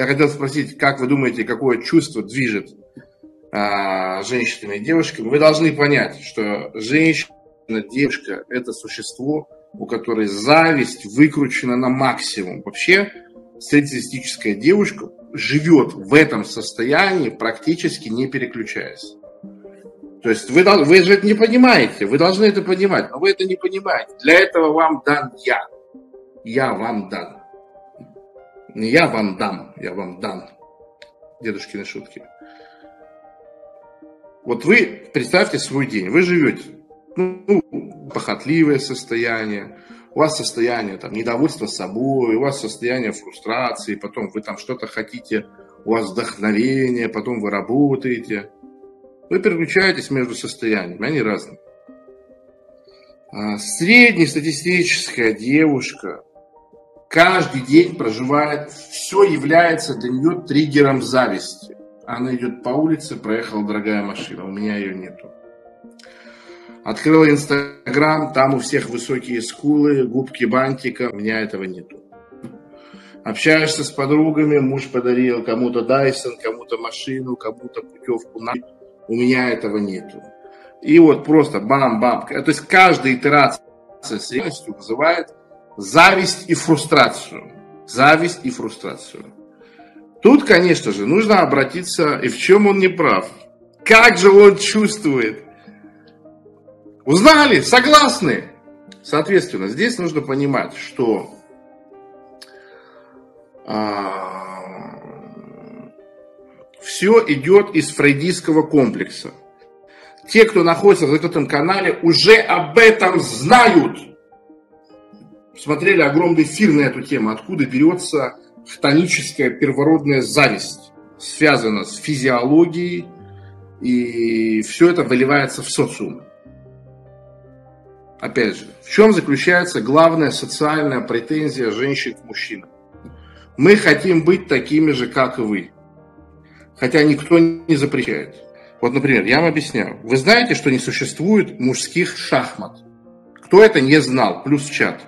Я хотел спросить, как вы думаете, какое чувство движет а, женщинами и девушками? Вы должны понять, что женщина, девушка – это существо, у которой зависть выкручена на максимум. Вообще, среднестатистическая девушка живет в этом состоянии, практически не переключаясь. То есть вы, вы же это не понимаете, вы должны это понимать, но вы это не понимаете. Для этого вам дан я. Я вам дан. Не я вам дам, я вам дан. Дедушкины шутки. Вот вы представьте свой день. Вы живете, ну, похотливое состояние, у вас состояние там, недовольства собой, у вас состояние фрустрации, потом вы там что-то хотите, у вас вдохновение, потом вы работаете. Вы переключаетесь между состояниями, они разные. А среднестатистическая девушка каждый день проживает, все является для нее триггером зависти. Она идет по улице, проехала дорогая машина, у меня ее нету. Открыла Инстаграм, там у всех высокие скулы, губки бантика, у меня этого нету. Общаешься с подругами, муж подарил кому-то Дайсон, кому-то машину, кому-то путевку на... У меня этого нету. И вот просто бам-бам. То есть каждая итерация с реальностью вызывает зависть и фрустрацию. Зависть и фрустрацию. Тут, конечно же, нужно обратиться, и в чем он не прав. Как же он чувствует? Узнали? Согласны? Соответственно, здесь нужно понимать, что а, все идет из фрейдистского комплекса. Те, кто находится в этом канале, уже об этом знают. Смотрели огромный эфир на эту тему, откуда берется хтоническая первородная зависть. Связана с физиологией, и все это выливается в социум. Опять же, в чем заключается главная социальная претензия женщин к мужчинам? Мы хотим быть такими же, как и вы. Хотя никто не запрещает. Вот, например, я вам объясняю. Вы знаете, что не существует мужских шахмат? Кто это не знал? Плюс чат.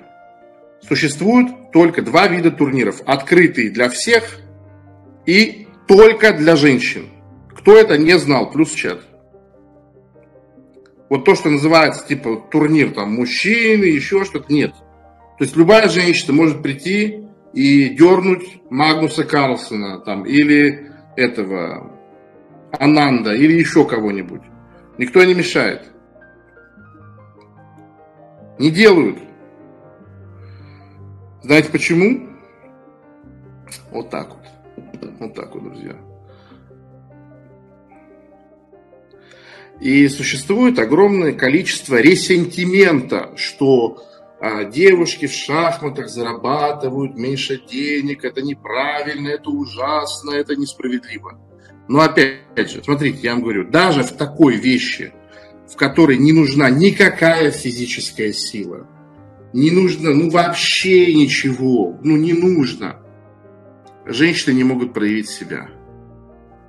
Существуют только два вида турниров. Открытые для всех и только для женщин. Кто это не знал? Плюс чат вот то, что называется, типа, турнир там мужчины, еще что-то, нет. То есть любая женщина может прийти и дернуть Магнуса Карлсона там, или этого Ананда, или еще кого-нибудь. Никто не мешает. Не делают. Знаете почему? Вот так вот. Вот так вот, друзья. И существует огромное количество ресентимента, что а, девушки в шахматах зарабатывают меньше денег, это неправильно, это ужасно, это несправедливо. Но опять же, смотрите, я вам говорю, даже в такой вещи, в которой не нужна никакая физическая сила, не нужно, ну вообще ничего, ну не нужно, женщины не могут проявить себя.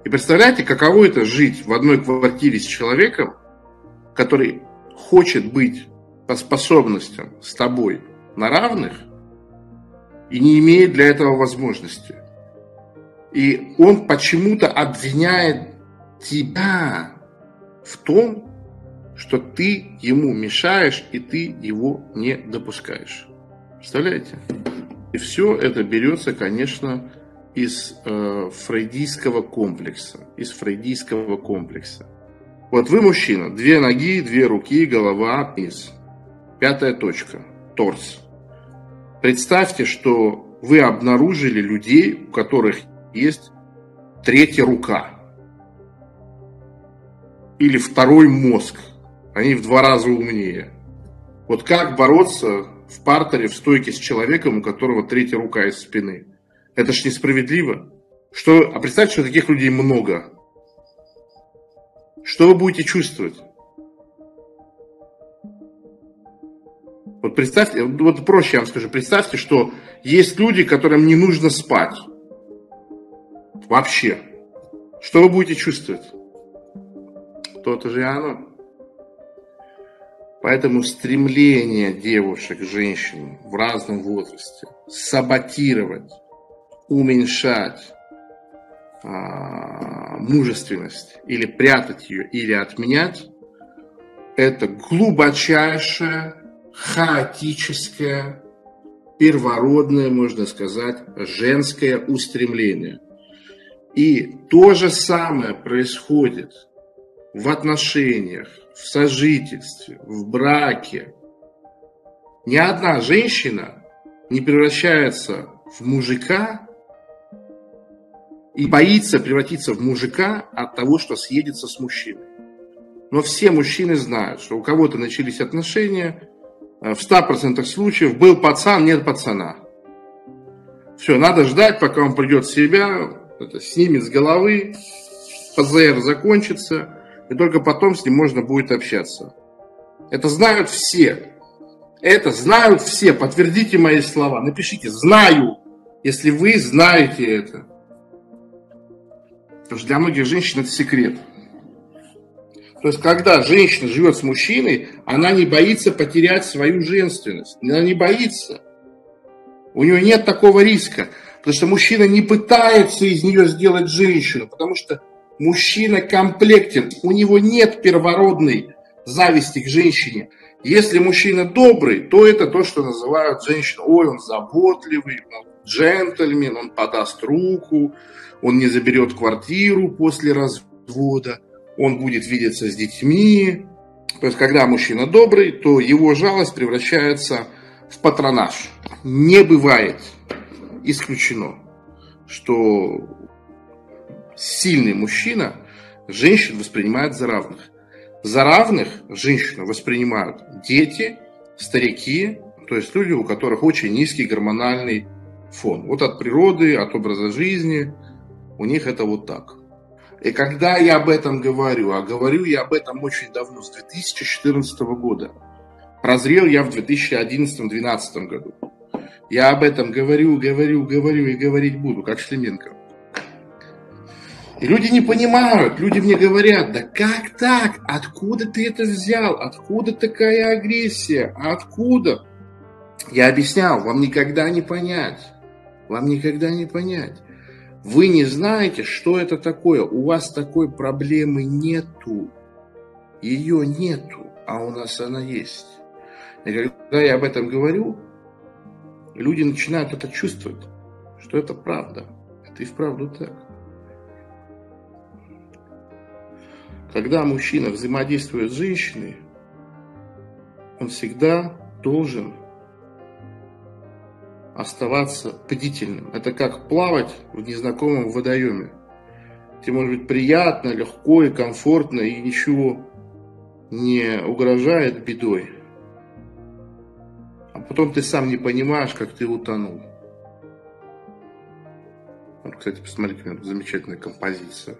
И представляете, каково это жить в одной квартире с человеком, который хочет быть по способностям с тобой на равных и не имеет для этого возможности. И он почему-то обвиняет тебя в том, что ты ему мешаешь и ты его не допускаешь. Представляете? И все это берется, конечно, из э, фрейдийского комплекса. Из фрейдийского комплекса. Вот вы мужчина, две ноги, две руки, голова, низ. Пятая точка, торс. Представьте, что вы обнаружили людей, у которых есть третья рука. Или второй мозг. Они в два раза умнее. Вот как бороться в партере, в стойке с человеком, у которого третья рука из спины? Это ж несправедливо. Что, а представьте, что таких людей много. Что вы будете чувствовать? Вот представьте, вот проще я вам скажу, представьте, что есть люди, которым не нужно спать. Вообще. Что вы будете чувствовать? То-то же и оно. Поэтому стремление девушек, женщин в разном возрасте саботировать уменьшать а, мужественность, или прятать ее, или отменять, это глубочайшее, хаотическое, первородное, можно сказать, женское устремление. И то же самое происходит в отношениях, в сожительстве, в браке. Ни одна женщина не превращается в мужика и боится превратиться в мужика от того, что съедется с мужчиной. Но все мужчины знают, что у кого-то начались отношения, э, в 100% случаев был пацан, нет пацана. Все, надо ждать, пока он придет в себя, это снимет с головы, ПЗР закончится, и только потом с ним можно будет общаться. Это знают все. Это знают все. Подтвердите мои слова. Напишите «знаю», если вы знаете это. Потому что для многих женщин это секрет. То есть, когда женщина живет с мужчиной, она не боится потерять свою женственность. Она не боится. У нее нет такого риска. Потому что мужчина не пытается из нее сделать женщину. Потому что мужчина комплектен. У него нет первородной зависти к женщине. Если мужчина добрый, то это то, что называют женщину. Ой, он заботливый, он джентльмен, он подаст руку, он не заберет квартиру после развода он будет видеться с детьми. То есть, когда мужчина добрый, то его жалость превращается в патронаж. Не бывает исключено, что сильный мужчина женщин воспринимает за равных. За равных женщину воспринимают дети, старики, то есть люди, у которых очень низкий гормональный фон. Вот от природы, от образа жизни, у них это вот так. И когда я об этом говорю, а говорю я об этом очень давно, с 2014 года, прозрел я в 2011-2012 году. Я об этом говорю, говорю, говорю и говорить буду, как Шлеменко. И люди не понимают, люди мне говорят, да как так? Откуда ты это взял? Откуда такая агрессия? Откуда? Я объяснял, вам никогда не понять. Вам никогда не понять. Вы не знаете, что это такое. У вас такой проблемы нету. Ее нету, а у нас она есть. И когда я об этом говорю, люди начинают это чувствовать, что это правда. Это и вправду так. Когда мужчина взаимодействует с женщиной, он всегда должен оставаться бдительным. Это как плавать в незнакомом водоеме. Тебе может быть приятно, легко и комфортно, и ничего не угрожает бедой. А потом ты сам не понимаешь, как ты утонул. Вот, кстати, посмотрите, замечательная композиция.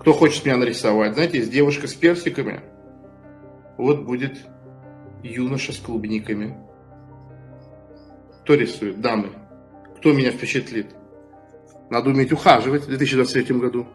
Кто хочет меня нарисовать? Знаете, есть девушка с персиками. Вот будет юноша с клубниками. Кто рисует? Дамы. Кто меня впечатлит? Надо уметь ухаживать в 2023 году.